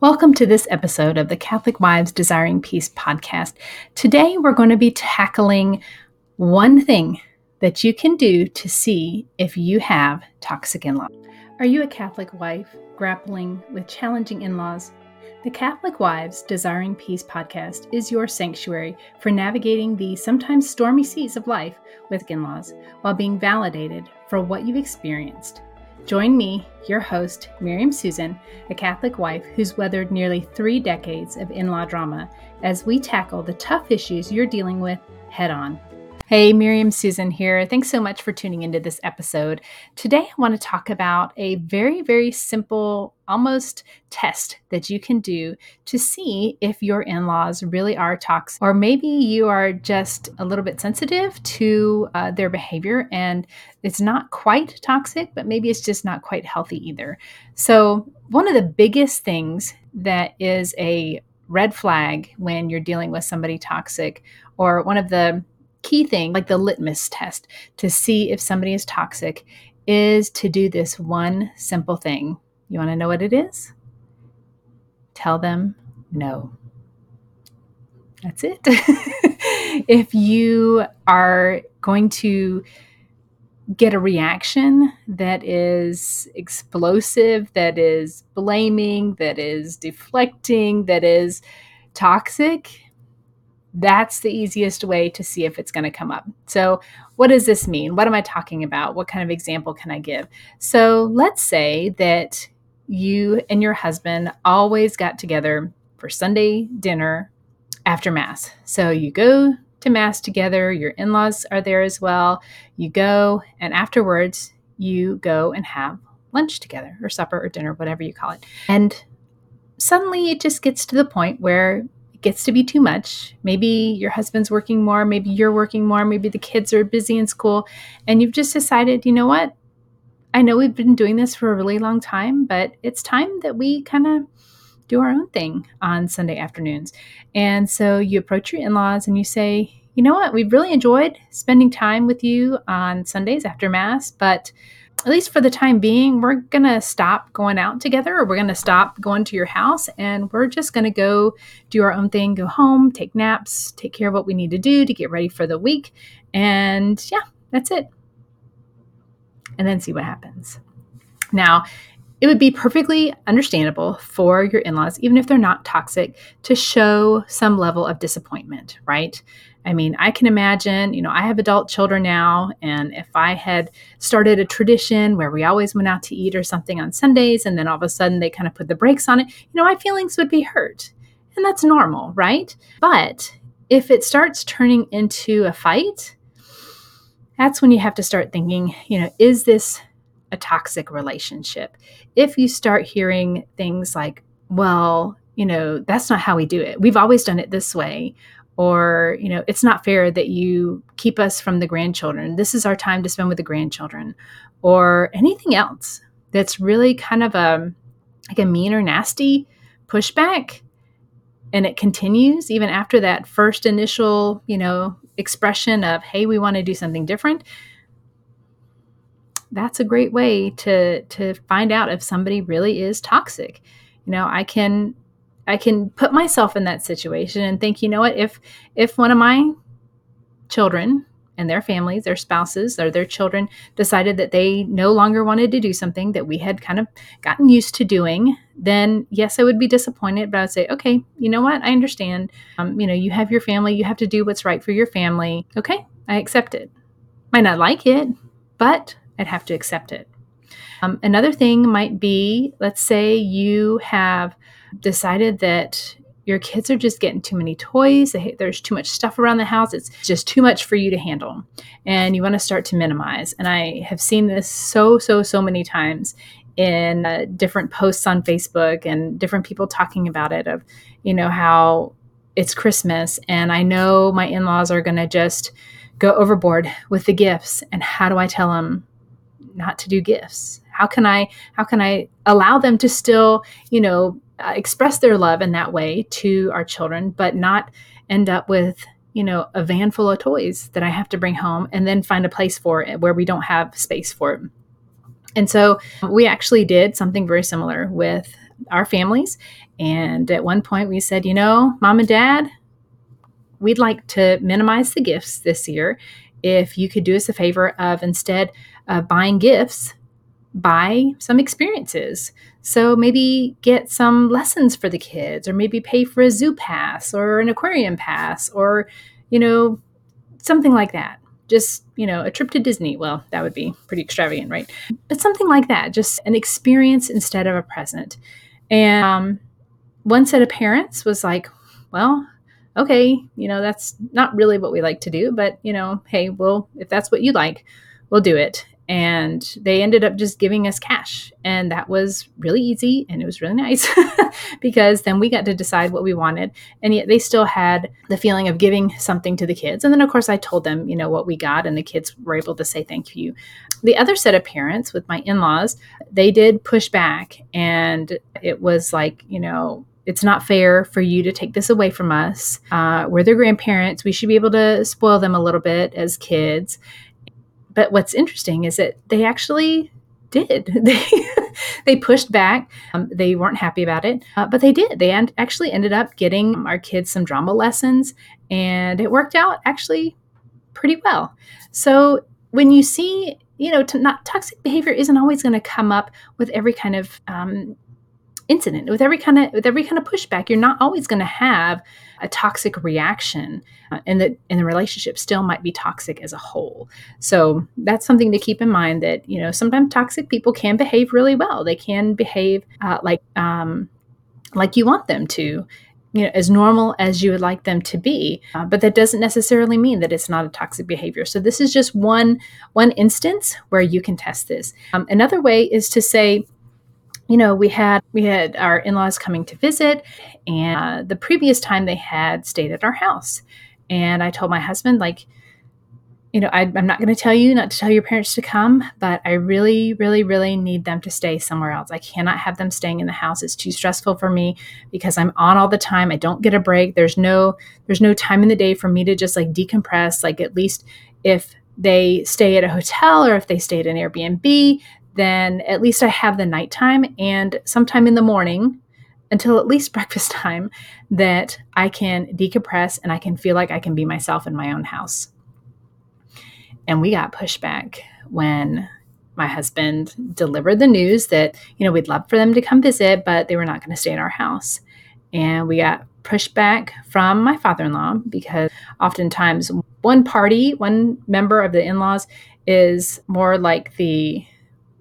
Welcome to this episode of the Catholic Wives Desiring Peace podcast. Today we're going to be tackling one thing that you can do to see if you have toxic in laws. Are you a Catholic wife grappling with challenging in laws? The Catholic Wives Desiring Peace podcast is your sanctuary for navigating the sometimes stormy seas of life with in laws while being validated for what you've experienced Join me, your host, Miriam Susan, a Catholic wife who's weathered nearly three decades of in law drama, as we tackle the tough issues you're dealing with head on. Hey, Miriam Susan here. Thanks so much for tuning into this episode. Today, I want to talk about a very, very simple, almost test that you can do to see if your in laws really are toxic, or maybe you are just a little bit sensitive to uh, their behavior and it's not quite toxic, but maybe it's just not quite healthy either. So, one of the biggest things that is a red flag when you're dealing with somebody toxic, or one of the key thing, like the litmus test to see if somebody is toxic, is to do this one simple thing. You want to know what it is? Tell them no. That's it. if you are going to get a reaction that is explosive, that is blaming, that is deflecting, that is toxic, that's the easiest way to see if it's going to come up. So, what does this mean? What am I talking about? What kind of example can I give? So, let's say that you and your husband always got together for Sunday dinner after Mass. So, you go to Mass together, your in laws are there as well. You go, and afterwards, you go and have lunch together, or supper, or dinner, whatever you call it. And suddenly it just gets to the point where gets to be too much. Maybe your husband's working more, maybe you're working more, maybe the kids are busy in school, and you've just decided, you know what? I know we've been doing this for a really long time, but it's time that we kind of do our own thing on Sunday afternoons. And so you approach your in laws and you say, you know what? We've really enjoyed spending time with you on Sundays after Mass, but at least for the time being, we're going to stop going out together or we're going to stop going to your house and we're just going to go do our own thing, go home, take naps, take care of what we need to do to get ready for the week. And yeah, that's it. And then see what happens. Now, it would be perfectly understandable for your in laws, even if they're not toxic, to show some level of disappointment, right? I mean, I can imagine, you know, I have adult children now, and if I had started a tradition where we always went out to eat or something on Sundays, and then all of a sudden they kind of put the brakes on it, you know, my feelings would be hurt. And that's normal, right? But if it starts turning into a fight, that's when you have to start thinking, you know, is this a toxic relationship? If you start hearing things like, well, you know, that's not how we do it. We've always done it this way or you know it's not fair that you keep us from the grandchildren. This is our time to spend with the grandchildren. Or anything else that's really kind of a like a mean or nasty pushback. And it continues even after that first initial you know expression of hey we want to do something different. That's a great way to to find out if somebody really is toxic. You know i can I can put myself in that situation and think, you know what, if if one of my children and their families, their spouses, or their children decided that they no longer wanted to do something that we had kind of gotten used to doing, then yes, I would be disappointed. But I would say, okay, you know what? I understand. Um, you know, you have your family, you have to do what's right for your family. Okay, I accept it. Might not like it, but I'd have to accept it. Um, another thing might be let's say you have decided that your kids are just getting too many toys. There's too much stuff around the house. It's just too much for you to handle. And you want to start to minimize. And I have seen this so, so, so many times in uh, different posts on Facebook and different people talking about it of, you know, how it's Christmas and I know my in laws are going to just go overboard with the gifts. And how do I tell them not to do gifts? How can I, how can I allow them to still, you know, uh, express their love in that way to our children, but not end up with you know a van full of toys that I have to bring home and then find a place for it where we don't have space for it. And so we actually did something very similar with our families. And at one point, we said, you know, mom and dad, we'd like to minimize the gifts this year. If you could do us a favor of instead of buying gifts, buy some experiences. So maybe get some lessons for the kids, or maybe pay for a zoo pass or an aquarium pass, or, you know, something like that. Just, you know, a trip to Disney. Well, that would be pretty extravagant, right? But something like that, just an experience instead of a present. And um, one set of parents was like, well, okay, you know, that's not really what we like to do, but, you know, hey, well, if that's what you like, we'll do it and they ended up just giving us cash and that was really easy and it was really nice because then we got to decide what we wanted and yet they still had the feeling of giving something to the kids and then of course i told them you know what we got and the kids were able to say thank you the other set of parents with my in-laws they did push back and it was like you know it's not fair for you to take this away from us. Uh, we're their grandparents. We should be able to spoil them a little bit as kids. But what's interesting is that they actually did. They they pushed back. Um, they weren't happy about it, uh, but they did. They actually ended up getting our kids some drama lessons, and it worked out actually pretty well. So when you see, you know, to not toxic behavior isn't always going to come up with every kind of um, incident. With every kind of with every kind of pushback you're not always going to have a toxic reaction uh, and that and the relationship. Still might be toxic as a whole. So that's something to keep in mind that you know sometimes toxic people can behave really well. They can behave uh, like um, like you want them to you know as normal as you would like them to be. Uh, but that doesn't necessarily mean that it's not a toxic behavior. So this is just one one instance where you can test this. Um, another way is to say you know, we had we had our in-laws coming to visit, and uh, the previous time they had stayed at our house, and I told my husband like, you know, I, I'm not going to tell you not to tell your parents to come, but I really, really, really need them to stay somewhere else. I cannot have them staying in the house. It's too stressful for me because I'm on all the time. I don't get a break. There's no there's no time in the day for me to just like decompress. Like at least if they stay at a hotel or if they stay at an Airbnb, then at least I have the nighttime and sometime in the morning until at least breakfast time that I can decompress and I can feel like I can be myself in my own house. And we got pushback when my husband delivered the news that, you know, we'd love for them to come visit, but they were not going to stay in our house. And we got pushback from my father in law because oftentimes one party, one member of the in laws, is more like the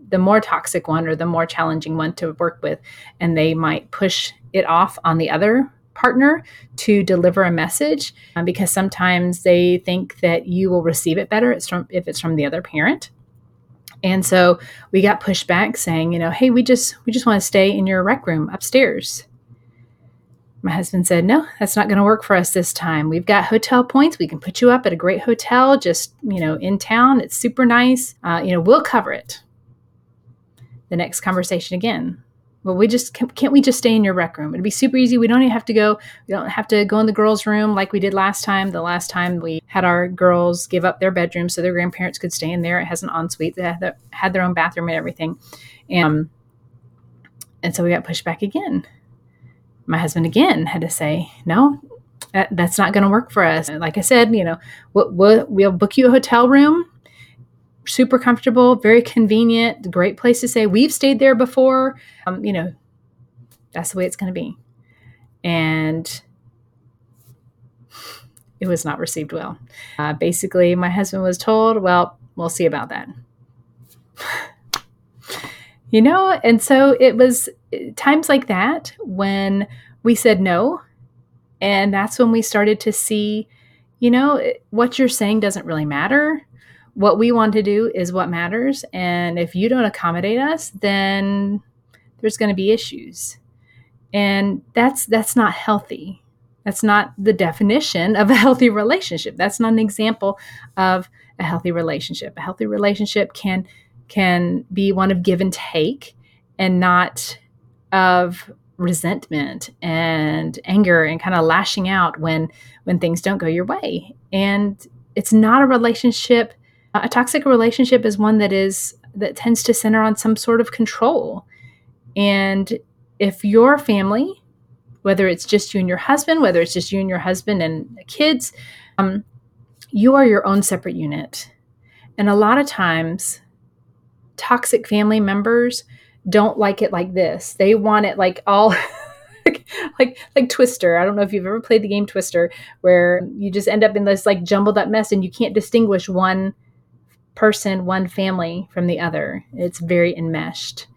the more toxic one or the more challenging one to work with and they might push it off on the other partner to deliver a message um, because sometimes they think that you will receive it better if it's from the other parent. And so we got pushback saying you know hey we just we just want to stay in your rec room upstairs. My husband said no that's not going to work for us this time. We've got hotel points. We can put you up at a great hotel just you know in town. It's super nice. Uh, you know we'll cover it the next conversation again. Well, we just can't we just stay in your rec room? It'd be super easy. We don't even have to go. We don't have to go in the girls' room like we did last time. The last time we had our girls give up their bedroom so their grandparents could stay in there. It has an ensuite. They had, their own bathroom and everything, and um, and so we got pushed back again. My husband again had to say, "No, that, that's not going to work for us." Like I said, you know, we'll, we'll, we'll book you a hotel room super comfortable, very convenient, great place to stay. We've stayed there before. Um, you know, that's the way it's going to be. And it was not received well. Uh, basically, my husband was told, well, we'll see about that. you know, and so it was times like that when we said no. And that's when we started to see, you know, what you're saying doesn't really matter what we want to do is what matters. And if you don't accommodate us, then there's going to be issues. And that's that's not healthy. That's not the definition of a healthy relationship. That's not an example of a healthy relationship. A healthy relationship can can be one of give and take and not of resentment and anger and kind of lashing out when when things don't go your way. And it's not a relationship a toxic relationship is one that is that tends to center on some sort of control and if your family, whether it's just you and your husband, whether it's just you and your husband and kids, um, you are your own separate unit. And a lot of times, toxic family members don't like it like this. They want it like all like like Twister. I don't know if you've ever played the game Twister where you just end up in this like jumbled up mess and you can't distinguish one person, one family from the other. It's very enmeshed.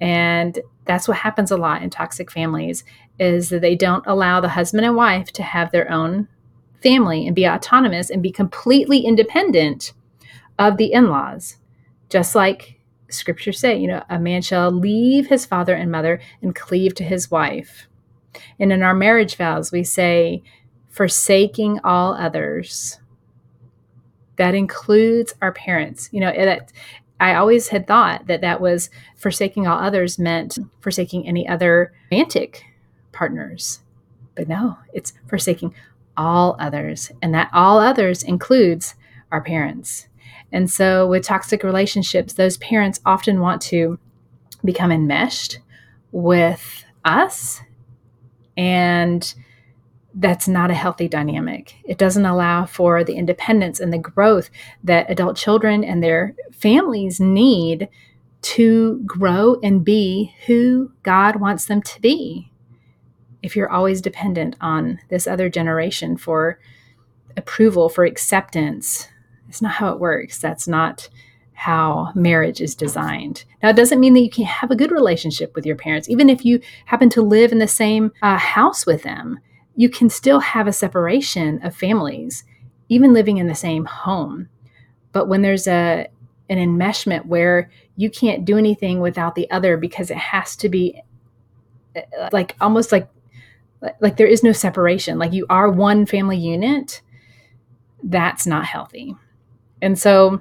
And that's what happens a lot in toxic families is that they don't allow the husband and wife to have their own family and be autonomous and be completely independent of the in-laws. Just like scriptures say, you know, a man shall leave his father and mother and cleave to his wife. And in our marriage vows, we say, forsaking all others. That includes our parents. You know, that I always had thought that that was forsaking all others meant forsaking any other romantic partners. But no, it's forsaking all others. And that all others includes our parents. And so, with toxic relationships, those parents often want to become enmeshed with us. And that's not a healthy dynamic. It doesn't allow for the independence and the growth that adult children and their families need to grow and be who God wants them to be. If you're always dependent on this other generation for approval, for acceptance, it's not how it works. That's not how marriage is designed. Now, it doesn't mean that you can't have a good relationship with your parents, even if you happen to live in the same uh, house with them. You can still have a separation of families, even living in the same home. But when there's a an enmeshment where you can't do anything without the other because it has to be uh, like almost like like there is no separation, like you are one family unit, that's not healthy. And so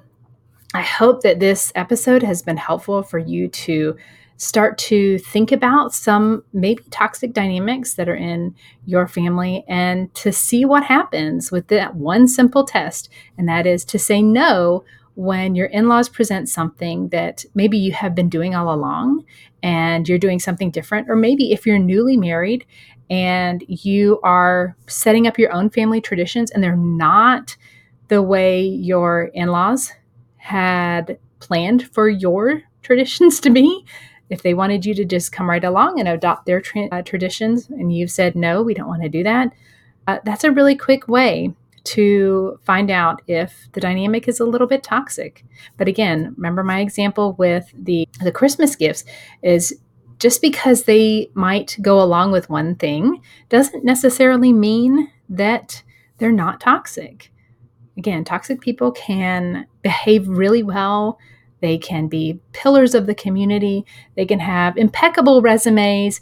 I hope that this episode has been helpful for you to start to think about some maybe toxic dynamics that are in your family and to see what happens with that one simple test. And that is to say no when your in laws present something that maybe you have been doing all along and you're doing something different. Or maybe if you're newly married and you are setting up your own family traditions and they're not the way your in laws had planned for your traditions to be. If they wanted you to just come right along and adopt their tra- uh, traditions, and you've said, no, we don't want to do that, uh, that's a really quick way to find out if the dynamic is a little bit toxic. But again, remember my example with the, the Christmas gifts is just because they might go along with one thing doesn't necessarily mean that they're not toxic again, toxic people can behave really well. They can be pillars of the community. They can have impeccable resumes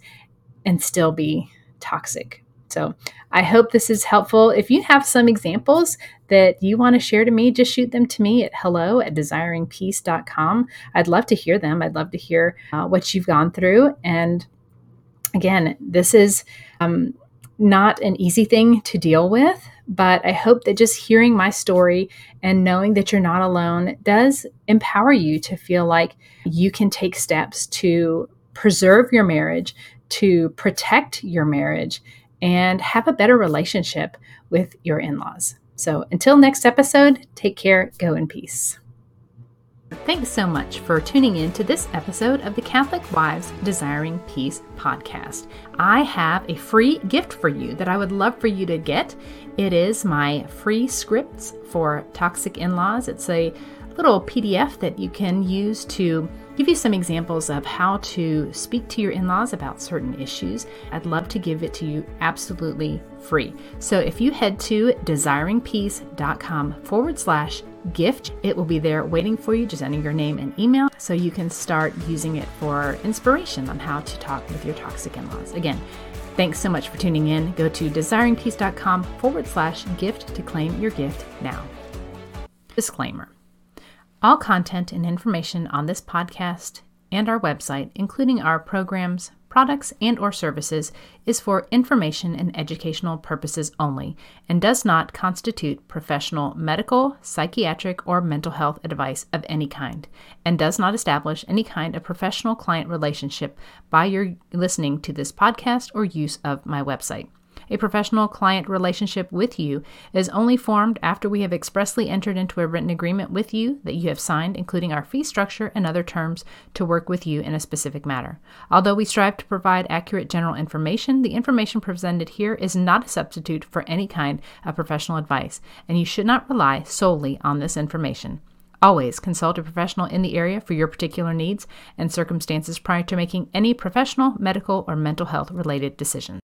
and still be toxic. So I hope this is helpful. If you have some examples that you want to share to me, just shoot them to me at hello at desiringpeace.com. I'd love to hear them. I'd love to hear uh, what you've gone through. And again, this is um, not an easy thing to deal with, but I hope that just hearing my story and knowing that you're not alone does empower you to feel like you can take steps to preserve your marriage, to protect your marriage, and have a better relationship with your in laws. So until next episode, take care, go in peace. Thanks so much for tuning in to this episode of the Catholic Wives Desiring Peace podcast. I have a free gift for you that I would love for you to get. It is my free scripts for toxic in laws. It's a little PDF that you can use to give you some examples of how to speak to your in laws about certain issues. I'd love to give it to you absolutely free. So if you head to desiringpeace.com forward slash gift, it will be there waiting for you. Just enter your name and email so you can start using it for inspiration on how to talk with your toxic in laws. Again, Thanks so much for tuning in. Go to desiringpeace.com forward slash gift to claim your gift now. Disclaimer All content and information on this podcast and our website, including our programs, products, and or services is for information and educational purposes only and does not constitute professional medical, psychiatric, or mental health advice of any kind and does not establish any kind of professional client relationship by your listening to this podcast or use of my website. A professional client relationship with you is only formed after we have expressly entered into a written agreement with you that you have signed, including our fee structure and other terms to work with you in a specific matter. Although we strive to provide accurate general information, the information presented here is not a substitute for any kind of professional advice, and you should not rely solely on this information. Always consult a professional in the area for your particular needs and circumstances prior to making any professional, medical, or mental health related decisions.